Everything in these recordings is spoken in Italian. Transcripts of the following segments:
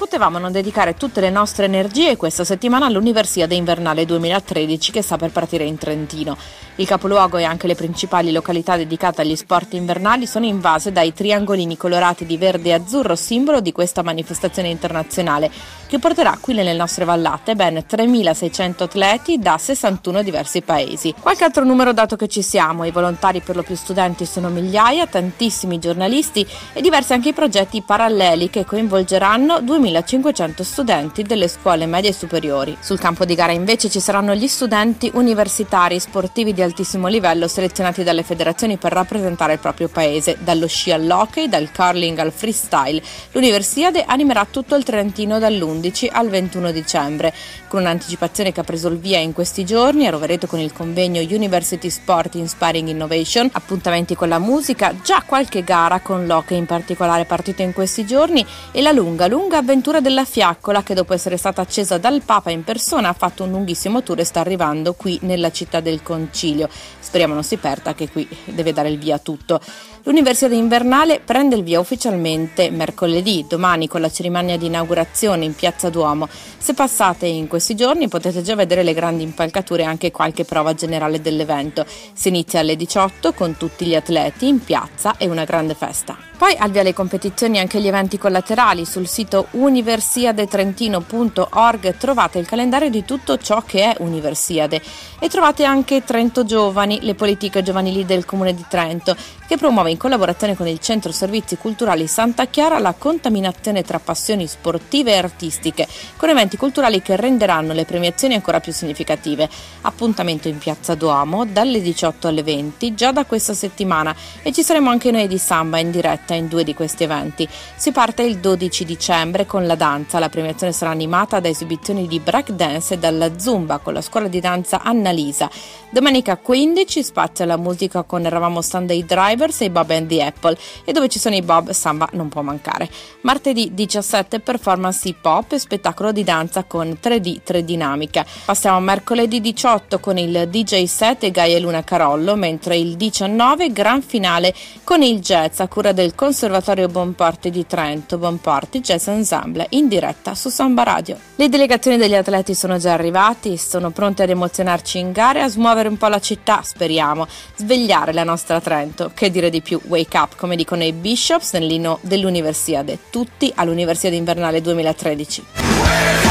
potevamo non dedicare tutte le nostre energie questa settimana all'Universiade Invernale 2013 che sta per partire in Trentino. Il capoluogo e anche le principali località dedicate agli sport invernali sono invase dai triangolini colorati di verde e azzurro, simbolo di questa manifestazione internazionale, che porterà qui nelle nostre vallate ben 3.600 atleti da 61 diversi paesi. Qualche altro numero dato che ci siamo, i volontari per lo più studenti sono migliaia, tantissimi giornalisti e diversi anche i progetti paralleli che coinvolgeranno 2.500 studenti delle scuole medie e superiori. Sul campo di gara invece ci saranno gli studenti universitari sportivi di altissimo livello selezionati dalle federazioni per rappresentare il proprio paese, dallo sci all'hockey, dal curling al freestyle. L'Universiade animerà tutto il Trentino dall'11 al 21 dicembre, con un'anticipazione che ha preso il via in questi giorni a Rovereto con il convegno University Sport Inspiring Innovation, appuntamenti con la musica, già qualche gara con l'hockey in particolare partito in questi giorni e la lunga, lunga avventura della Fiaccola che dopo essere stata accesa dal Papa in persona ha fatto un lunghissimo tour e sta arrivando qui nella città del Concilio. Speriamo non si perda che qui deve dare il via a tutto. L'Università invernale prende il via ufficialmente mercoledì, domani con la cerimonia di inaugurazione in Piazza Duomo. Se passate in questi giorni potete già vedere le grandi impalcature e anche qualche prova generale dell'evento. Si inizia alle 18 con tutti gli atleti in piazza e una grande festa. Poi al via le competizioni e anche gli eventi collaterali. Sul sito universiadetrentino.org trovate il calendario di tutto ciò che è Universiade e trovate anche Trento Giovani, le politiche giovanili del Comune di Trento, che promuove in collaborazione con il Centro Servizi Culturali Santa Chiara la contaminazione tra passioni sportive e artistiche, con eventi culturali che renderanno le premiazioni ancora più significative. Appuntamento in Piazza Duomo dalle 18 alle 20 già da questa settimana e ci saremo anche noi di Samba in diretta in due di questi eventi. Si parte il 12 dicembre con la danza, la premiazione sarà animata da esibizioni di break dance e dalla zumba con la scuola di danza Annalisa. Domenica 15 spazio alla musica con Eravamo Sunday Drivers e i Bob and the Apple e dove ci sono i Bob Samba non può mancare. Martedì 17 performance hip hop e spettacolo di danza con 3D 3 dinamica. Passiamo a mercoledì 18 con il DJ set e Gaia Luna Carollo, mentre il 19 gran finale con il jazz a cura del Conservatorio Bonporti di Trento, Bonporti Jazz Ensemble in diretta su Samba Radio. Le delegazioni degli atleti sono già arrivati, sono pronti ad emozionarci in gare e a smuovere un po' la città, speriamo, svegliare la nostra Trento. Che dire di più? Wake up, come dicono i Bishops nell'inno dell'Universiade. Tutti all'Universiade Invernale 2013.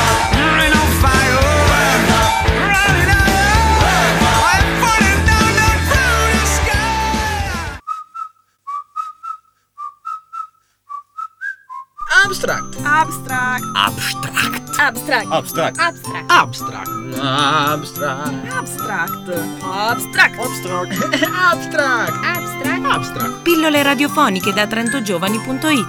Abstract. Abstract. Abstract. Abstract. Abstract. Abstract. Abstract. Abstract. Abstract. Abstract. Abstract. Abstract. Abstract. Abstract. Pillole radiofoniche da trentogiovani.it